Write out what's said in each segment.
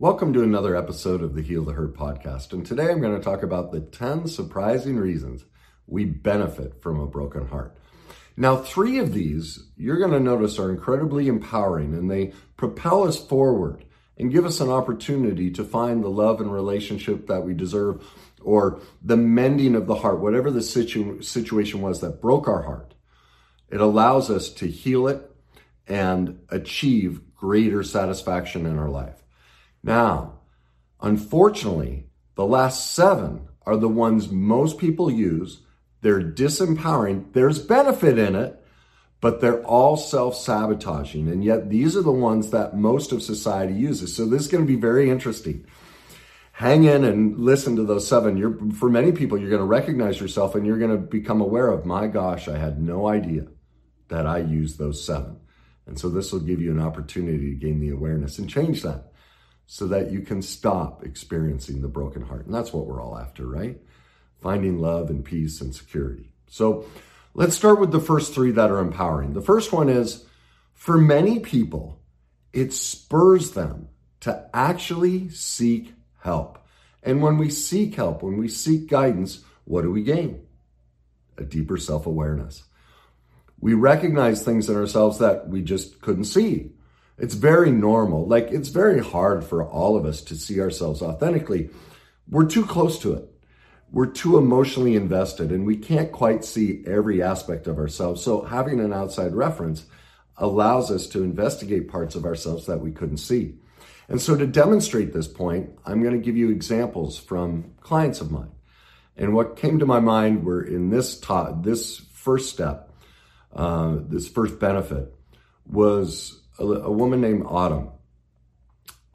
Welcome to another episode of the Heal the Hurt podcast. And today I'm going to talk about the 10 surprising reasons we benefit from a broken heart. Now, three of these you're going to notice are incredibly empowering and they propel us forward and give us an opportunity to find the love and relationship that we deserve or the mending of the heart, whatever the situ- situation was that broke our heart. It allows us to heal it and achieve greater satisfaction in our life. Now, unfortunately, the last seven are the ones most people use. They're disempowering. There's benefit in it, but they're all self sabotaging. And yet, these are the ones that most of society uses. So, this is going to be very interesting. Hang in and listen to those seven. You're, for many people, you're going to recognize yourself and you're going to become aware of, my gosh, I had no idea that I used those seven. And so, this will give you an opportunity to gain the awareness and change that so that you can stop experiencing the broken heart. And that's what we're all after, right? Finding love and peace and security. So let's start with the first three that are empowering. The first one is for many people, it spurs them to actually seek help. And when we seek help, when we seek guidance, what do we gain? A deeper self awareness. We recognize things in ourselves that we just couldn't see it's very normal. Like it's very hard for all of us to see ourselves authentically. We're too close to it. We're too emotionally invested and we can't quite see every aspect of ourselves. So having an outside reference allows us to investigate parts of ourselves that we couldn't see. And so to demonstrate this point, I'm going to give you examples from clients of mine. And what came to my mind were in this this first step, uh, this first benefit was a, woman named Autumn.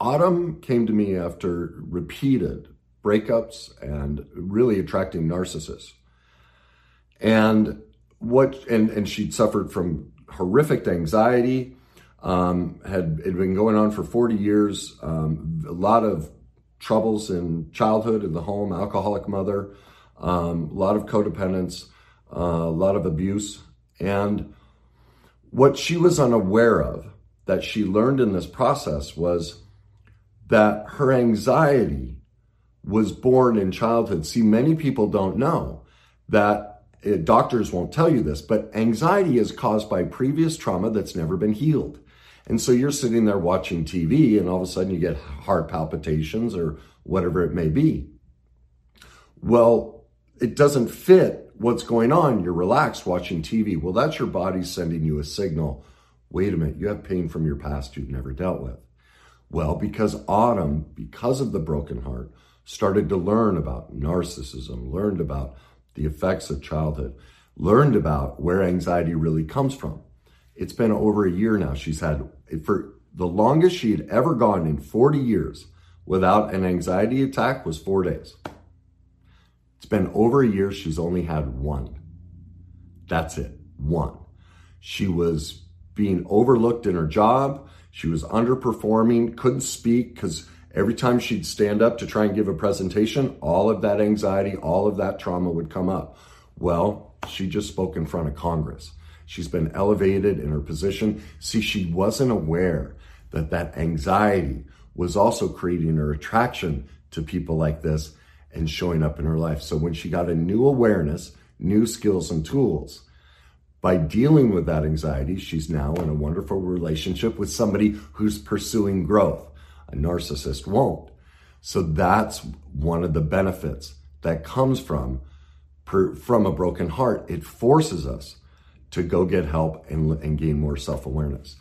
Autumn came to me after repeated breakups and really attracting narcissists. And what and and she'd suffered from horrific anxiety. Um, had it been going on for 40 years. Um, a lot of troubles in childhood in the home, alcoholic mother, um, a lot of codependence, uh, a lot of abuse, and what she was unaware of that she learned in this process was that her anxiety was born in childhood. See, many people don't know that eh, doctors won't tell you this, but anxiety is caused by previous trauma that's never been healed. And so you're sitting there watching TV and all of a sudden you get heart palpitations or whatever it may be. Well, it doesn't fit what's going on. You're relaxed watching TV. Well, that's your body sending you a signal Wait a minute, you have pain from your past you've never dealt with. Well, because Autumn, because of the broken heart, started to learn about narcissism, learned about the effects of childhood, learned about where anxiety really comes from. It's been over a year now. She's had, for the longest she had ever gone in 40 years without an anxiety attack was four days. It's been over a year. She's only had one. That's it. One. She was being overlooked in her job. She was underperforming, couldn't speak because every time she'd stand up to try and give a presentation, all of that anxiety, all of that trauma would come up. Well, she just spoke in front of Congress. She's been elevated in her position. See, she wasn't aware that that anxiety was also creating her attraction to people like this and showing up in her life. So when she got a new awareness, new skills and tools, by dealing with that anxiety, she's now in a wonderful relationship with somebody who's pursuing growth. A narcissist won't. So that's one of the benefits that comes from from a broken heart. It forces us to go get help and, and gain more self-awareness.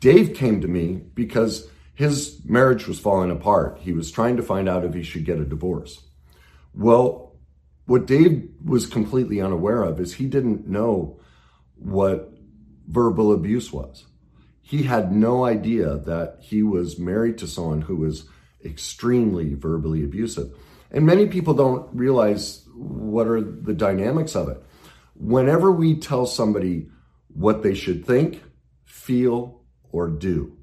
Dave came to me because his marriage was falling apart. He was trying to find out if he should get a divorce. Well, what Dave was completely unaware of is he didn't know what verbal abuse was. He had no idea that he was married to someone who was extremely verbally abusive. And many people don't realize what are the dynamics of it. Whenever we tell somebody what they should think, feel, or do,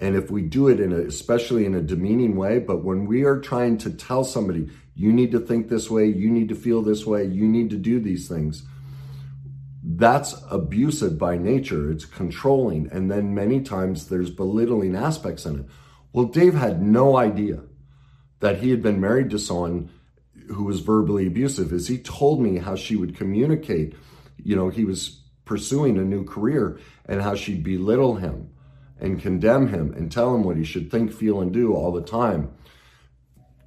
and if we do it in a, especially in a demeaning way, but when we are trying to tell somebody, you need to think this way, you need to feel this way, you need to do these things, that's abusive by nature. It's controlling. And then many times there's belittling aspects in it. Well, Dave had no idea that he had been married to someone who was verbally abusive. As he told me how she would communicate, you know, he was pursuing a new career and how she'd belittle him and condemn him and tell him what he should think, feel, and do all the time.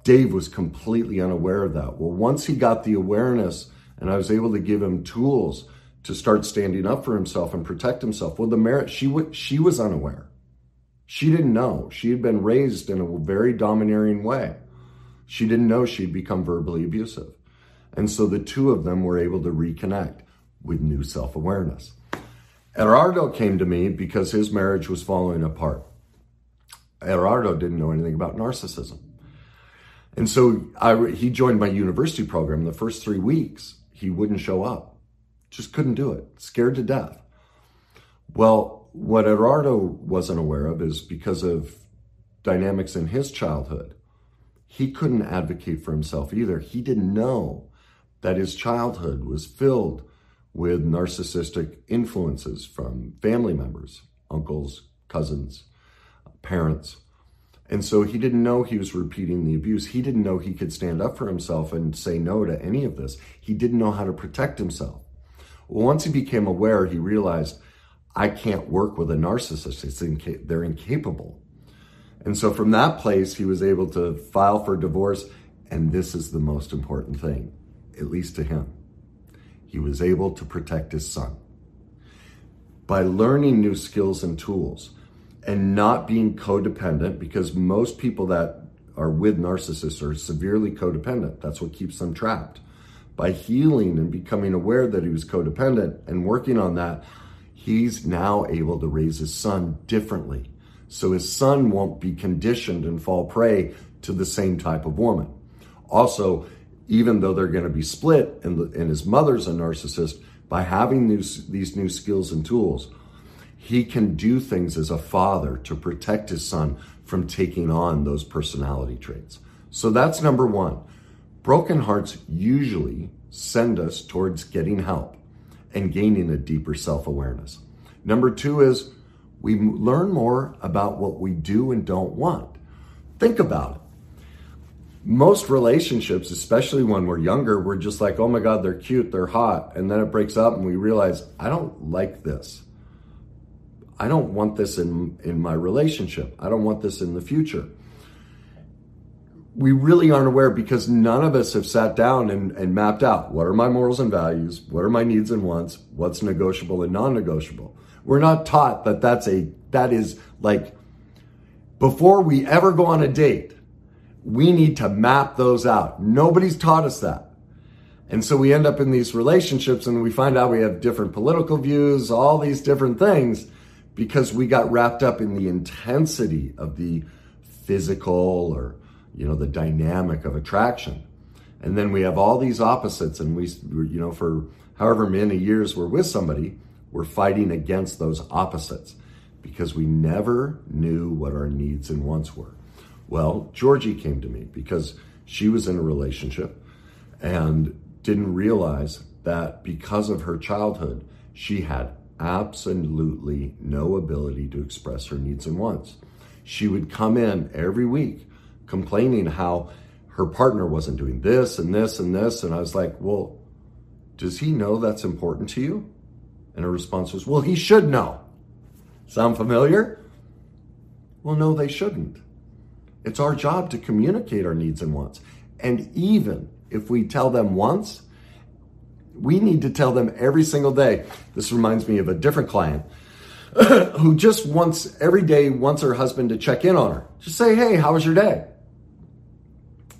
Dave was completely unaware of that. Well, once he got the awareness and I was able to give him tools to start standing up for himself and protect himself, well, the merit, she, w- she was unaware. She didn't know. She had been raised in a very domineering way. She didn't know she'd become verbally abusive. And so the two of them were able to reconnect with new self awareness. Gerardo came to me because his marriage was falling apart. Gerardo didn't know anything about narcissism. And so I, he joined my university program. The first three weeks, he wouldn't show up. Just couldn't do it. Scared to death. Well, what Gerardo wasn't aware of is because of dynamics in his childhood, he couldn't advocate for himself either. He didn't know that his childhood was filled with narcissistic influences from family members, uncles, cousins, parents. And so he didn't know he was repeating the abuse. He didn't know he could stand up for himself and say no to any of this. He didn't know how to protect himself. Once he became aware, he realized I can't work with a narcissist. Inca- they're incapable. And so from that place, he was able to file for divorce. And this is the most important thing, at least to him. He was able to protect his son. By learning new skills and tools and not being codependent, because most people that are with narcissists are severely codependent. That's what keeps them trapped. By healing and becoming aware that he was codependent and working on that, he's now able to raise his son differently. So his son won't be conditioned and fall prey to the same type of woman. Also, even though they're going to be split and, the, and his mother's a narcissist, by having these, these new skills and tools, he can do things as a father to protect his son from taking on those personality traits. So that's number one. Broken hearts usually send us towards getting help and gaining a deeper self awareness. Number two is we learn more about what we do and don't want. Think about it. Most relationships, especially when we're younger, we're just like, oh my God, they're cute, they're hot. And then it breaks up and we realize, I don't like this. I don't want this in, in my relationship. I don't want this in the future. We really aren't aware because none of us have sat down and, and mapped out what are my morals and values, what are my needs and wants, what's negotiable and non negotiable. We're not taught that that's a, that is like, before we ever go on a date, we need to map those out. Nobody's taught us that. And so we end up in these relationships and we find out we have different political views, all these different things, because we got wrapped up in the intensity of the physical or, you know, the dynamic of attraction. And then we have all these opposites and we, you know, for however many years we're with somebody, we're fighting against those opposites because we never knew what our needs and wants were. Well, Georgie came to me because she was in a relationship and didn't realize that because of her childhood, she had absolutely no ability to express her needs and wants. She would come in every week complaining how her partner wasn't doing this and this and this. And I was like, well, does he know that's important to you? And her response was, Well, he should know. Sound familiar? Well, no, they shouldn't. It's our job to communicate our needs and wants. And even if we tell them once, we need to tell them every single day. This reminds me of a different client who just wants every day wants her husband to check in on her. Just say, "Hey, how was your day?"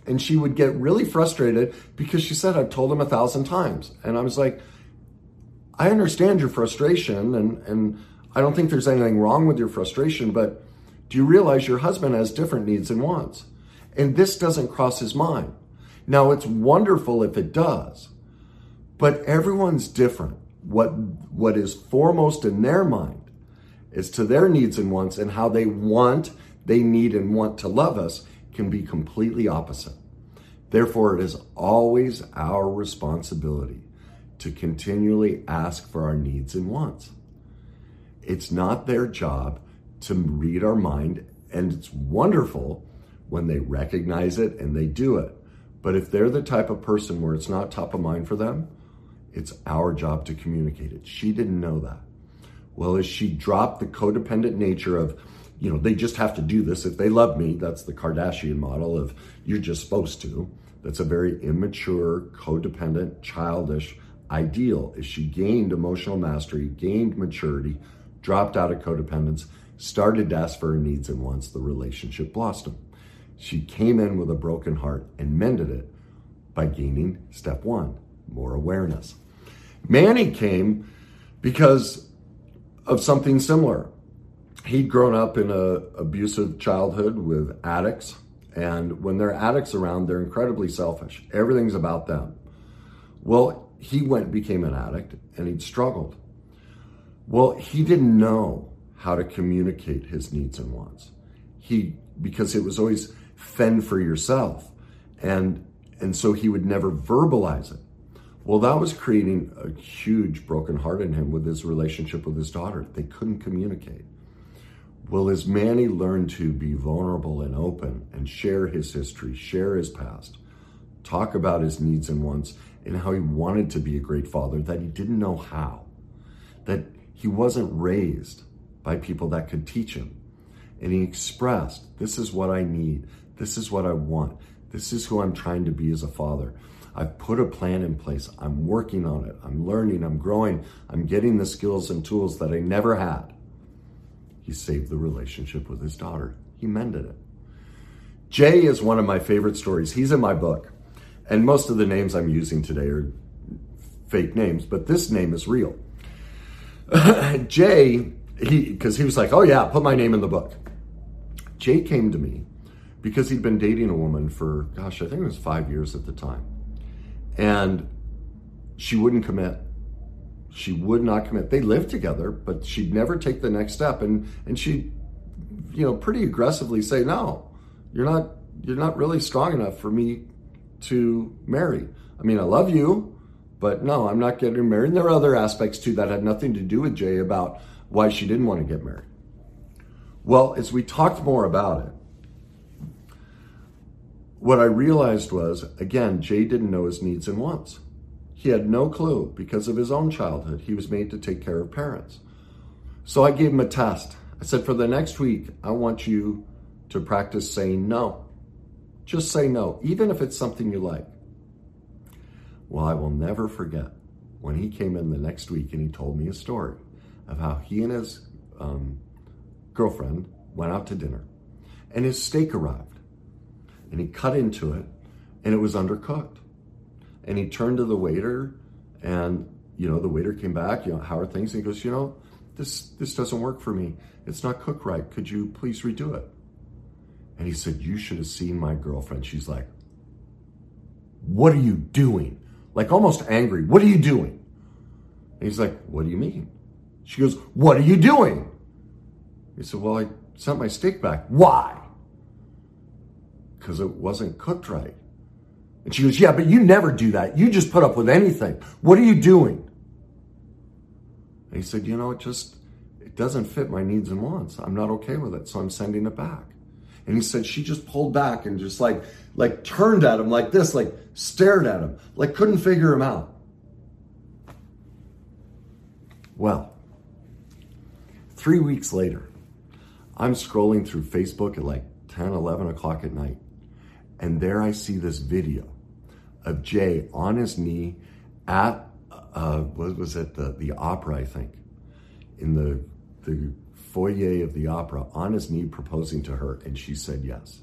And she would get really frustrated because she said, "I've told him a thousand times." And I was like, I understand your frustration and, and I don't think there's anything wrong with your frustration, but do you realize your husband has different needs and wants? And this doesn't cross his mind. Now, it's wonderful if it does, but everyone's different. What, what is foremost in their mind is to their needs and wants and how they want, they need, and want to love us can be completely opposite. Therefore, it is always our responsibility to continually ask for our needs and wants. It's not their job to read our mind, and it's wonderful when they recognize it and they do it. But if they're the type of person where it's not top of mind for them, it's our job to communicate it. She didn't know that. Well, as she dropped the codependent nature of, you know, they just have to do this. If they love me, that's the Kardashian model of you're just supposed to. That's a very immature, codependent, childish ideal. As she gained emotional mastery, gained maturity, dropped out of codependence, started to ask for her needs, and wants, the relationship blossomed. She came in with a broken heart and mended it by gaining step one more awareness. Manny came because of something similar. He'd grown up in a abusive childhood with addicts, and when there are addicts around, they're incredibly selfish. Everything's about them. Well, he went became an addict and he'd struggled. Well, he didn't know how to communicate his needs and wants. He because it was always fend for yourself. And and so he would never verbalize it. Well, that was creating a huge broken heart in him with his relationship with his daughter. They couldn't communicate. Well, as Manny learned to be vulnerable and open and share his history, share his past, talk about his needs and wants, and how he wanted to be a great father, that he didn't know how, that he wasn't raised by people that could teach him. And he expressed, This is what I need. This is what I want. This is who I'm trying to be as a father. I've put a plan in place. I'm working on it. I'm learning. I'm growing. I'm getting the skills and tools that I never had. He saved the relationship with his daughter. He mended it. Jay is one of my favorite stories. He's in my book. And most of the names I'm using today are fake names, but this name is real. Jay, he because he was like, "Oh yeah, put my name in the book." Jay came to me because he'd been dating a woman for gosh, I think it was 5 years at the time. And she wouldn't commit. She would not commit. They lived together, but she'd never take the next step. And and she'd, you know, pretty aggressively say, No, you're not you're not really strong enough for me to marry. I mean, I love you, but no, I'm not getting married. And there are other aspects too that had nothing to do with Jay about why she didn't want to get married. Well, as we talked more about it, what I realized was, again, Jay didn't know his needs and wants. He had no clue because of his own childhood. He was made to take care of parents. So I gave him a test. I said, for the next week, I want you to practice saying no. Just say no, even if it's something you like. Well, I will never forget when he came in the next week and he told me a story of how he and his um, girlfriend went out to dinner and his steak arrived and he cut into it and it was undercooked. And he turned to the waiter and you know the waiter came back, you know, how are things? And he goes, you know, this this doesn't work for me. It's not cooked right. Could you please redo it? And he said, You should have seen my girlfriend. She's like, What are you doing? Like almost angry. What are you doing? And he's like, What do you mean? She goes, What are you doing? He said, Well, I sent my steak back. Why? because it wasn't cooked right. And she goes, Yeah, but you never do that. You just put up with anything. What are you doing? And he said, You know, it just it doesn't fit my needs and wants. I'm not okay with it, so I'm sending it back. And he said she just pulled back and just like like turned at him like this, like stared at him, like couldn't figure him out. Well, three weeks later, I'm scrolling through Facebook at like 10, 11 o'clock at night. And there I see this video of Jay on his knee at, uh, what was it, the, the opera, I think, in the, the foyer of the opera, on his knee proposing to her, and she said yes.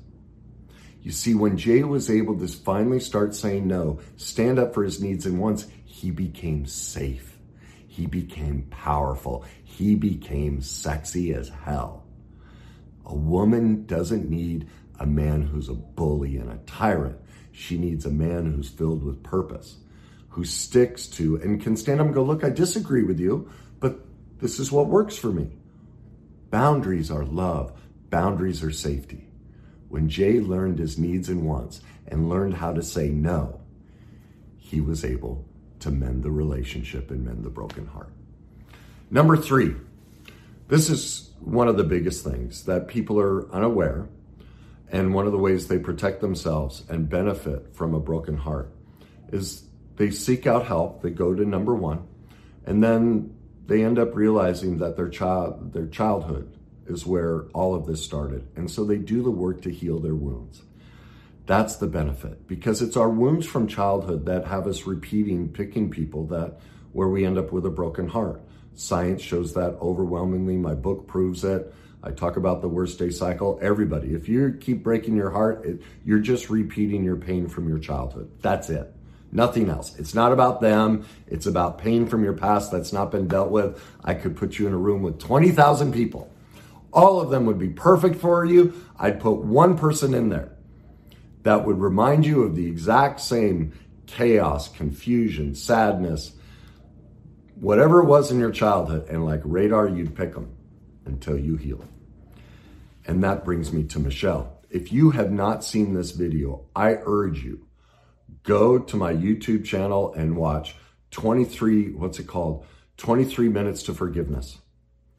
You see, when Jay was able to finally start saying no, stand up for his needs and wants, he became safe. He became powerful. He became sexy as hell. A woman doesn't need a man who's a bully and a tyrant. She needs a man who's filled with purpose, who sticks to and can stand up and go, Look, I disagree with you, but this is what works for me. Boundaries are love, boundaries are safety. When Jay learned his needs and wants and learned how to say no, he was able to mend the relationship and mend the broken heart. Number three, this is one of the biggest things that people are unaware, and one of the ways they protect themselves and benefit from a broken heart is they seek out help, they go to number one, and then they end up realizing that their child their childhood is where all of this started. And so they do the work to heal their wounds. That's the benefit because it's our wounds from childhood that have us repeating, picking people that where we end up with a broken heart. Science shows that overwhelmingly. My book proves it. I talk about the worst day cycle. Everybody, if you keep breaking your heart, it, you're just repeating your pain from your childhood. That's it. Nothing else. It's not about them. It's about pain from your past that's not been dealt with. I could put you in a room with 20,000 people. All of them would be perfect for you. I'd put one person in there that would remind you of the exact same chaos, confusion, sadness, whatever it was in your childhood. And like radar, you'd pick them until you heal. And that brings me to Michelle. If you have not seen this video, I urge you, go to my YouTube channel and watch 23, what's it called? 23 minutes to forgiveness.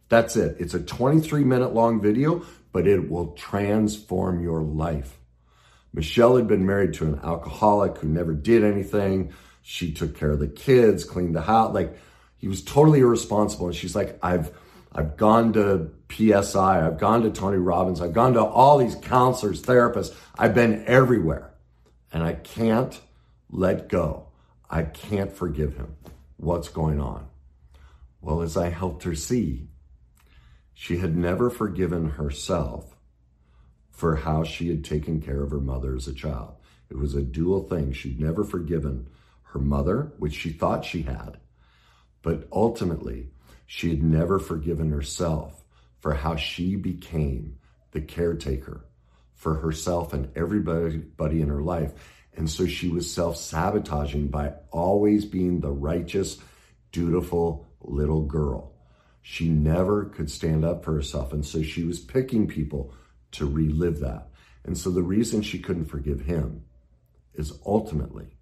That's it. It's a 23 minute long video, but it will transform your life. Michelle had been married to an alcoholic who never did anything. She took care of the kids, cleaned the house. Like he was totally irresponsible. And she's like, I've, I've gone to PSI. I've gone to Tony Robbins. I've gone to all these counselors, therapists. I've been everywhere and I can't let go. I can't forgive him. What's going on? Well, as I helped her see, she had never forgiven herself for how she had taken care of her mother as a child. It was a dual thing. She'd never forgiven her mother, which she thought she had, but ultimately, she had never forgiven herself for how she became the caretaker for herself and everybody in her life. And so she was self sabotaging by always being the righteous, dutiful little girl. She never could stand up for herself. And so she was picking people to relive that. And so the reason she couldn't forgive him is ultimately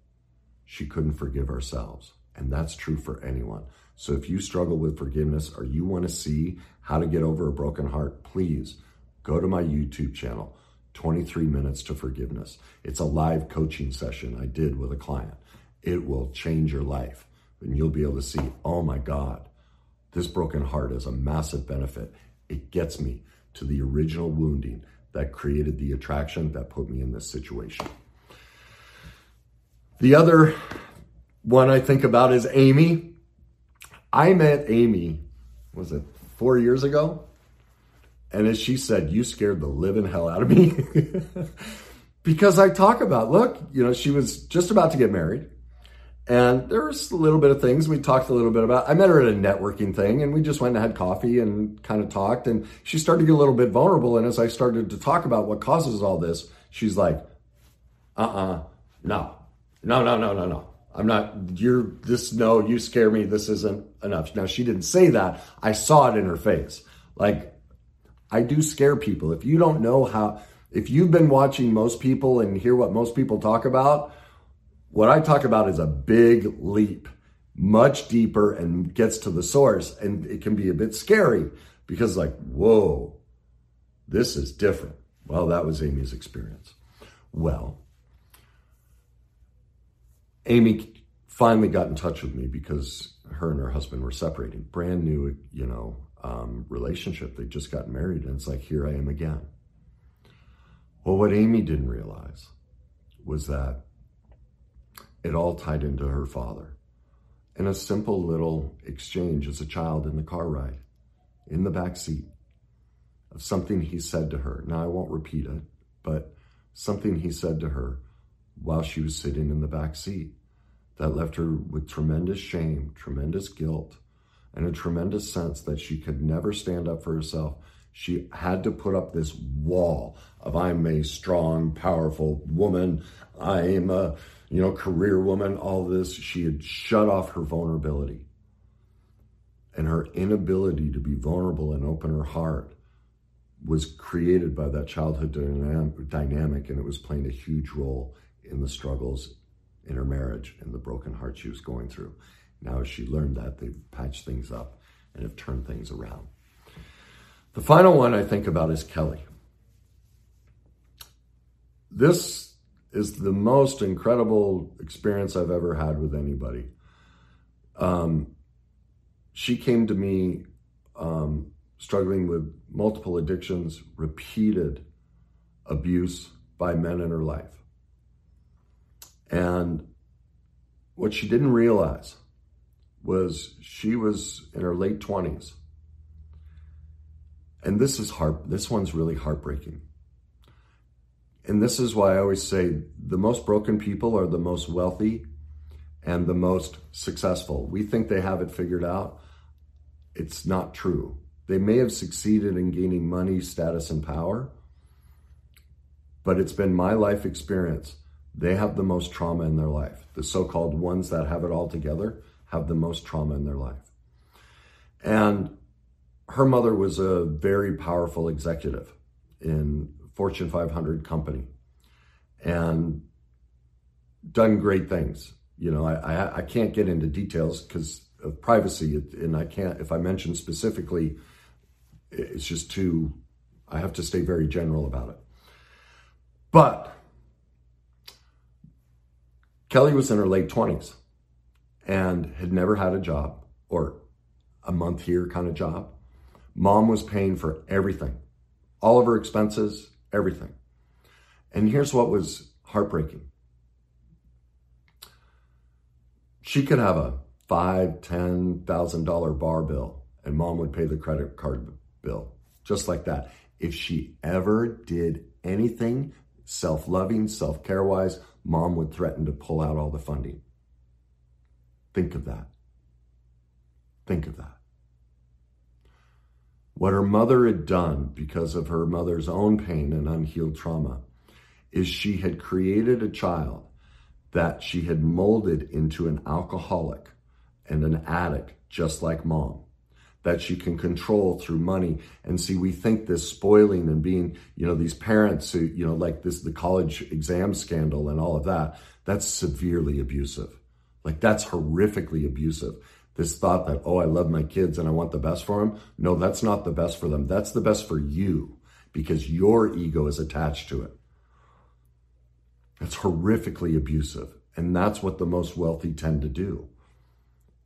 she couldn't forgive ourselves. And that's true for anyone. So if you struggle with forgiveness or you want to see how to get over a broken heart, please go to my YouTube channel, 23 Minutes to Forgiveness. It's a live coaching session I did with a client. It will change your life. And you'll be able to see, oh my God, this broken heart is a massive benefit. It gets me to the original wounding that created the attraction that put me in this situation. The other one I think about is Amy. I met Amy, was it four years ago? And as she said, you scared the living hell out of me. because I talk about, look, you know, she was just about to get married. And there was a little bit of things we talked a little bit about. I met her at a networking thing and we just went and had coffee and kind of talked. And she started to get a little bit vulnerable. And as I started to talk about what causes all this, she's like, uh uh-uh, uh, no, no, no, no, no, no. I'm not, you're this, no, you scare me. This isn't enough. Now, she didn't say that. I saw it in her face. Like, I do scare people. If you don't know how, if you've been watching most people and hear what most people talk about, what I talk about is a big leap, much deeper and gets to the source. And it can be a bit scary because, like, whoa, this is different. Well, that was Amy's experience. Well, Amy finally got in touch with me because her and her husband were separating. Brand new, you know, um, relationship. They just got married, and it's like, here I am again. Well, what Amy didn't realize was that it all tied into her father. In a simple little exchange as a child in the car ride, in the back seat, of something he said to her. Now, I won't repeat it, but something he said to her while she was sitting in the back seat that left her with tremendous shame, tremendous guilt and a tremendous sense that she could never stand up for herself. She had to put up this wall of I'm a strong, powerful woman. I'm a, you know, career woman, all this. She had shut off her vulnerability and her inability to be vulnerable and open her heart was created by that childhood dynamic and it was playing a huge role in the struggles in her marriage and the broken heart she was going through. Now, as she learned that, they've patched things up and have turned things around. The final one I think about is Kelly. This is the most incredible experience I've ever had with anybody. Um, she came to me um, struggling with multiple addictions, repeated abuse by men in her life. And what she didn't realize was she was in her late 20s. And this is heart this one's really heartbreaking. And this is why I always say the most broken people are the most wealthy and the most successful. We think they have it figured out. It's not true. They may have succeeded in gaining money, status, and power, but it's been my life experience. They have the most trauma in their life. The so called ones that have it all together have the most trauma in their life. And her mother was a very powerful executive in Fortune 500 company and done great things. You know, I, I, I can't get into details because of privacy, and I can't, if I mention specifically, it's just too, I have to stay very general about it. But Kelly was in her late 20s and had never had a job or a month here kind of job. Mom was paying for everything, all of her expenses, everything. And here's what was heartbreaking. She could have a five, ten thousand dollar bar bill, and mom would pay the credit card bill, just like that. If she ever did anything self-loving, self-care wise, mom would threaten to pull out all the funding. Think of that. Think of that. What her mother had done because of her mother's own pain and unhealed trauma is she had created a child that she had molded into an alcoholic and an addict, just like mom, that you can control through money. And see, we think this spoiling and being, you know, these parents who, you know, like this, the college exam scandal and all of that, that's severely abusive. Like that's horrifically abusive. This thought that, oh, I love my kids and I want the best for them. No, that's not the best for them. That's the best for you because your ego is attached to it. It's horrifically abusive. And that's what the most wealthy tend to do.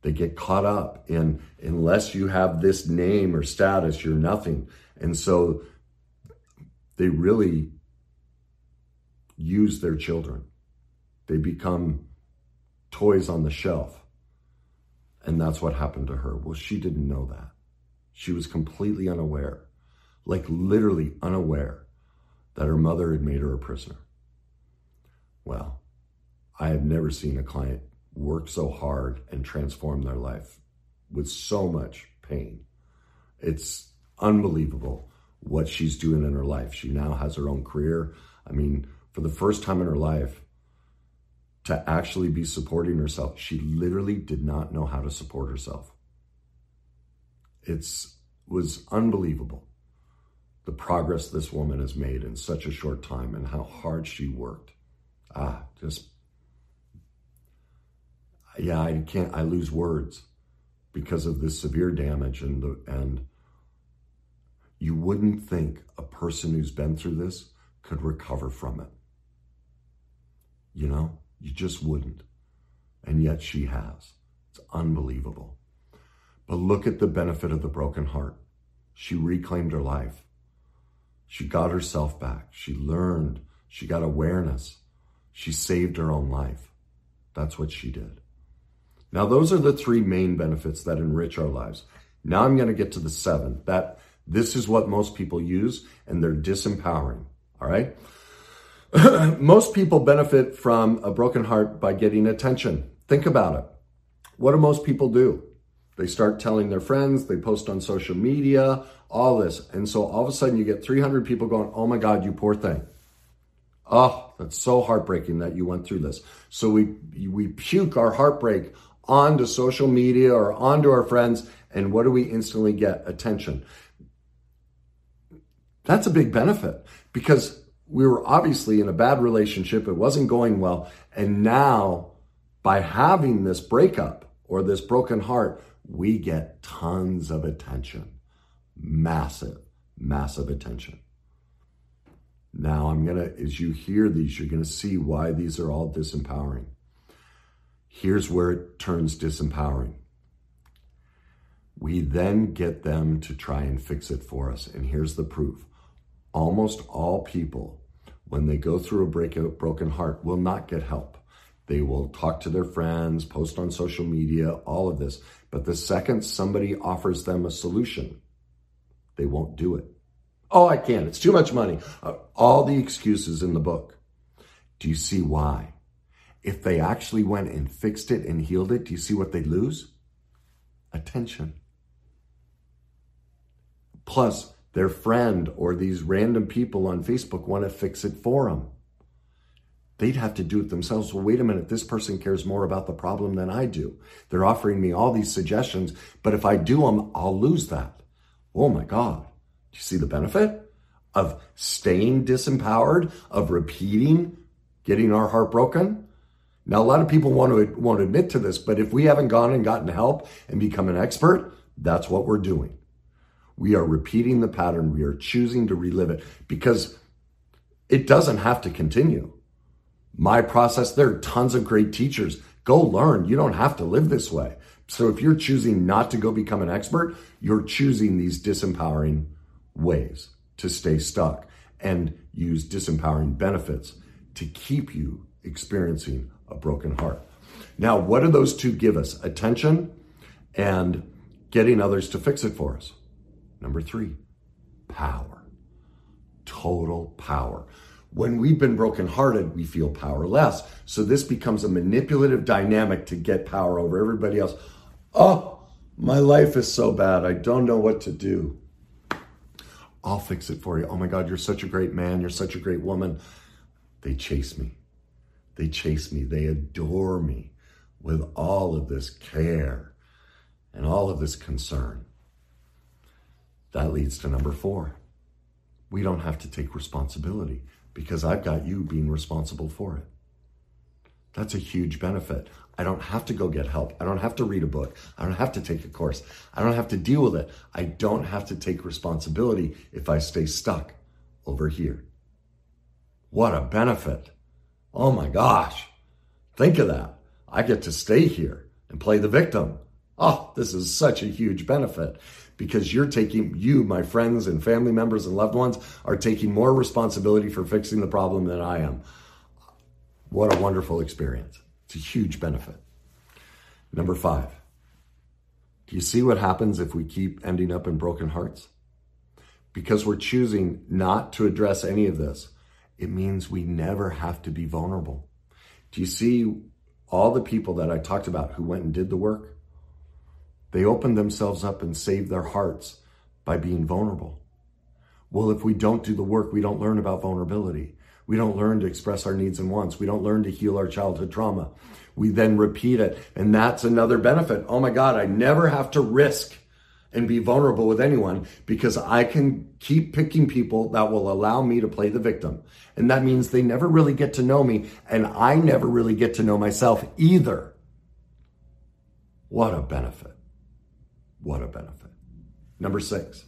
They get caught up in, unless you have this name or status, you're nothing. And so they really use their children. They become toys on the shelf. And that's what happened to her. Well, she didn't know that. She was completely unaware, like literally unaware that her mother had made her a prisoner. Well, I have never seen a client work so hard and transform their life with so much pain. It's unbelievable what she's doing in her life. She now has her own career. I mean, for the first time in her life, to actually be supporting herself. She literally did not know how to support herself. It's was unbelievable the progress this woman has made in such a short time and how hard she worked. Ah, just yeah, I can't I lose words because of this severe damage and the and you wouldn't think a person who's been through this could recover from it. You know? You just wouldn't. And yet she has. It's unbelievable. But look at the benefit of the broken heart. She reclaimed her life. She got herself back. She learned. She got awareness. She saved her own life. That's what she did. Now, those are the three main benefits that enrich our lives. Now I'm going to get to the seven That this is what most people use, and they're disempowering. All right. Most people benefit from a broken heart by getting attention. Think about it. What do most people do? They start telling their friends, they post on social media, all this. And so all of a sudden you get 300 people going, oh my God, you poor thing. Oh, that's so heartbreaking that you went through this. So we, we puke our heartbreak onto social media or onto our friends. And what do we instantly get? Attention. That's a big benefit because we were obviously in a bad relationship. It wasn't going well. And now by having this breakup or this broken heart, we get tons of attention. Massive, massive attention. Now, I'm going to, as you hear these, you're going to see why these are all disempowering. Here's where it turns disempowering. We then get them to try and fix it for us. And here's the proof almost all people, when they go through a breakup, broken heart, will not get help. They will talk to their friends, post on social media, all of this. But the second somebody offers them a solution, they won't do it. Oh, I can't. It's too much money. Uh, all the excuses in the book. Do you see why? If they actually went and fixed it and healed it, do you see what they lose? Attention. Plus, their friend or these random people on Facebook want to fix it for them. They'd have to do it themselves. Well, wait a minute. This person cares more about the problem than I do. They're offering me all these suggestions, but if I do them, I'll lose that. Oh my God. Do you see the benefit of staying disempowered, of repeating, getting our heart broken? Now, a lot of people want to, won't admit to this, but if we haven't gone and gotten help and become an expert, that's what we're doing. We are repeating the pattern. We are choosing to relive it because it doesn't have to continue. My process, there are tons of great teachers. Go learn. You don't have to live this way. So if you're choosing not to go become an expert, you're choosing these disempowering ways to stay stuck and use disempowering benefits to keep you experiencing a broken heart. Now, what do those two give us? Attention and getting others to fix it for us. Number three, power. Total power. When we've been brokenhearted, we feel powerless. So this becomes a manipulative dynamic to get power over everybody else. Oh, my life is so bad. I don't know what to do. I'll fix it for you. Oh my God, you're such a great man. You're such a great woman. They chase me. They chase me. They adore me with all of this care and all of this concern. That leads to number four. We don't have to take responsibility because I've got you being responsible for it. That's a huge benefit. I don't have to go get help. I don't have to read a book. I don't have to take a course. I don't have to deal with it. I don't have to take responsibility if I stay stuck over here. What a benefit. Oh my gosh. Think of that. I get to stay here and play the victim. Oh, this is such a huge benefit because you're taking, you, my friends and family members and loved ones, are taking more responsibility for fixing the problem than I am. What a wonderful experience. It's a huge benefit. Number five, do you see what happens if we keep ending up in broken hearts? Because we're choosing not to address any of this, it means we never have to be vulnerable. Do you see all the people that I talked about who went and did the work? They opened themselves up and saved their hearts by being vulnerable. Well, if we don't do the work, we don't learn about vulnerability. We don't learn to express our needs and wants. We don't learn to heal our childhood trauma. We then repeat it. And that's another benefit. Oh my God, I never have to risk and be vulnerable with anyone because I can keep picking people that will allow me to play the victim. And that means they never really get to know me and I never really get to know myself either. What a benefit. What a benefit. Number six.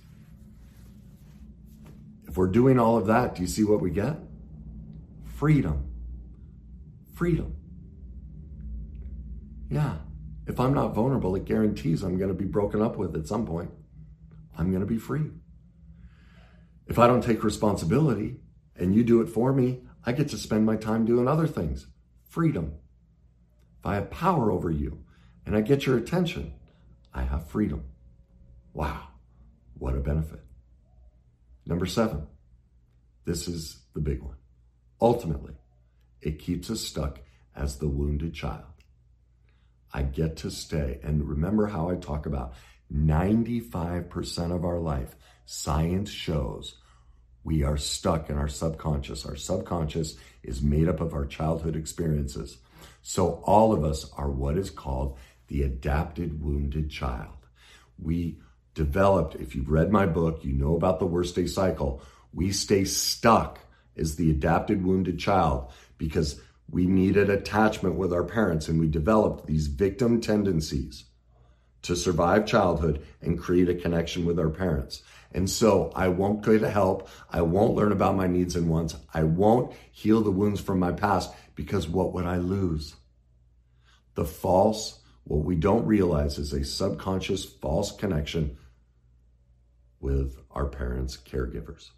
If we're doing all of that, do you see what we get? Freedom. Freedom. Yeah. If I'm not vulnerable, it guarantees I'm going to be broken up with at some point. I'm going to be free. If I don't take responsibility and you do it for me, I get to spend my time doing other things. Freedom. If I have power over you and I get your attention, I have freedom. Wow, what a benefit. Number seven, this is the big one. Ultimately, it keeps us stuck as the wounded child. I get to stay. And remember how I talk about 95% of our life, science shows we are stuck in our subconscious. Our subconscious is made up of our childhood experiences. So all of us are what is called the adapted wounded child. We developed, if you've read my book, you know about the worst day cycle. We stay stuck as the adapted wounded child because we needed attachment with our parents and we developed these victim tendencies to survive childhood and create a connection with our parents. And so I won't go to help. I won't learn about my needs and wants. I won't heal the wounds from my past because what would I lose? The false, what we don't realize is a subconscious false connection with our parents' caregivers.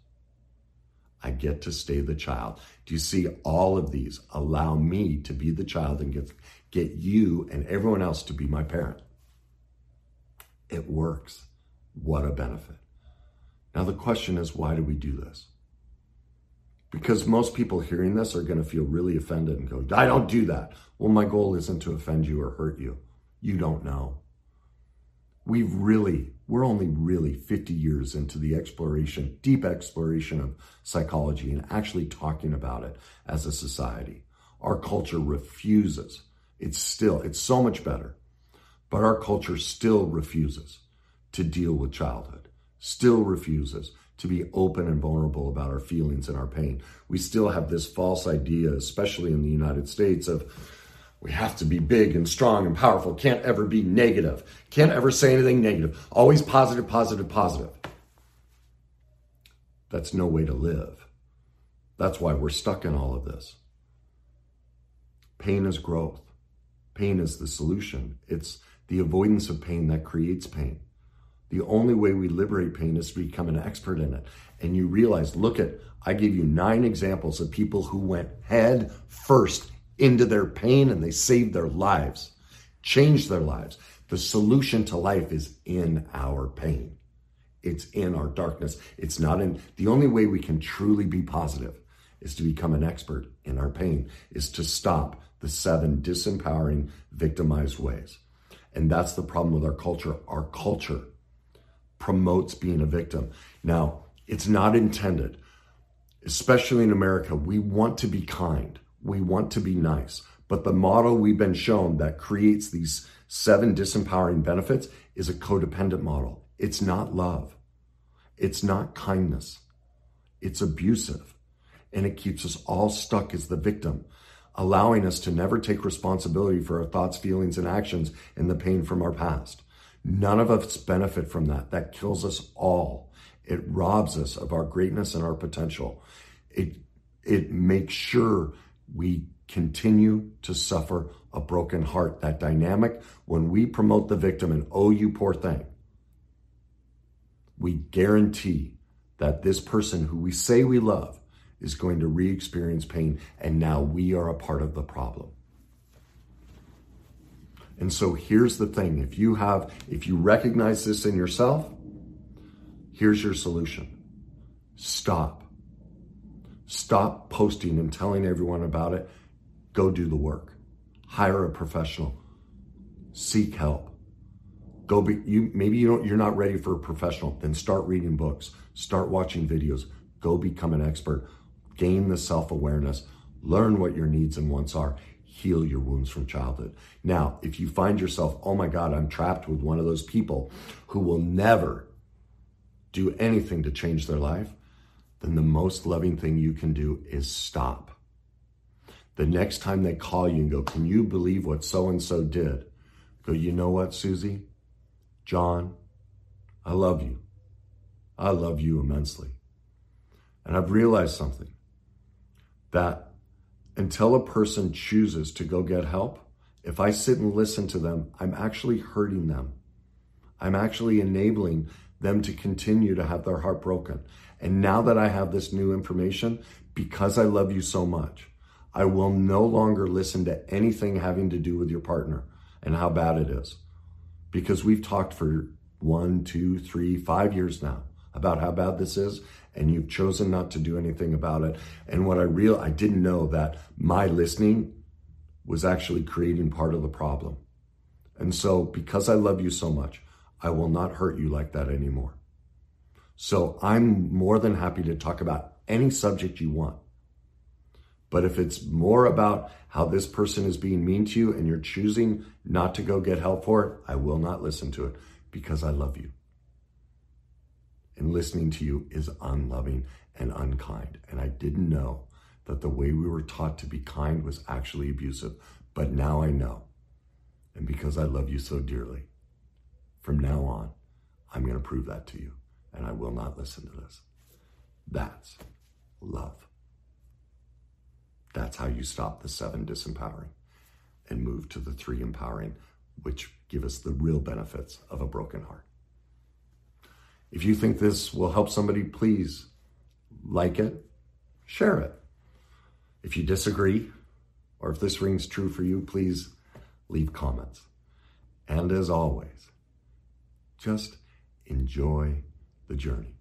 I get to stay the child. Do you see all of these allow me to be the child and get, get you and everyone else to be my parent? It works. What a benefit. Now, the question is, why do we do this? Because most people hearing this are going to feel really offended and go, I don't do that. Well, my goal isn't to offend you or hurt you. You don't know. We've really, we're only really 50 years into the exploration, deep exploration of psychology and actually talking about it as a society. Our culture refuses. It's still, it's so much better, but our culture still refuses to deal with childhood, still refuses to be open and vulnerable about our feelings and our pain. We still have this false idea, especially in the United States, of we have to be big and strong and powerful, can't ever be negative, can't ever say anything negative, always positive, positive, positive. That's no way to live. That's why we're stuck in all of this. Pain is growth. Pain is the solution. It's the avoidance of pain that creates pain. The only way we liberate pain is to become an expert in it. And you realize, look at, I gave you nine examples of people who went head first into their pain and they saved their lives, changed their lives. The solution to life is in our pain. It's in our darkness. It's not in the only way we can truly be positive is to become an expert in our pain, is to stop the seven disempowering, victimized ways. And that's the problem with our culture. Our culture promotes being a victim. Now, it's not intended, especially in America. We want to be kind. We want to be nice. But the model we've been shown that creates these seven disempowering benefits is a codependent model. It's not love. It's not kindness. It's abusive. And it keeps us all stuck as the victim, allowing us to never take responsibility for our thoughts, feelings, and actions and the pain from our past. None of us benefit from that. That kills us all. It robs us of our greatness and our potential. It, it makes sure we continue to suffer a broken heart. That dynamic, when we promote the victim and, oh, you poor thing, we guarantee that this person who we say we love is going to re experience pain, and now we are a part of the problem. And so here's the thing if you have, if you recognize this in yourself, here's your solution stop Stop posting and telling everyone about it. Go do the work. Hire a professional. Seek help. Go be you maybe you don't you're not ready for a professional. Then start reading books. Start watching videos. Go become an expert. Gain the self-awareness. Learn what your needs and wants are. Heal your wounds from childhood. Now, if you find yourself, oh my God, I'm trapped with one of those people who will never do anything to change their life, then the most loving thing you can do is stop. The next time they call you and go, Can you believe what so and so did? Go, You know what, Susie? John, I love you. I love you immensely. And I've realized something that until a person chooses to go get help, if I sit and listen to them, I'm actually hurting them. I'm actually enabling them to continue to have their heart broken. And now that I have this new information, because I love you so much, I will no longer listen to anything having to do with your partner and how bad it is. Because we've talked for one, two, three, five years now about how bad this is, and you've chosen not to do anything about it. And what I real I didn't know that my listening was actually creating part of the problem. And so, because I love you so much, I will not hurt you like that anymore. So, I'm more than happy to talk about any subject you want. But if it's more about how this person is being mean to you and you're choosing not to go get help for it, I will not listen to it because I love you. And listening to you is unloving and unkind. And I didn't know that the way we were taught to be kind was actually abusive. But now I know. And because I love you so dearly, from now on, I'm going to prove that to you. And I will not listen to this. That's love. That's how you stop the seven disempowering and move to the three empowering, which give us the real benefits of a broken heart. If you think this will help somebody, please like it, share it. If you disagree, or if this rings true for you, please leave comments. And as always, just enjoy the journey.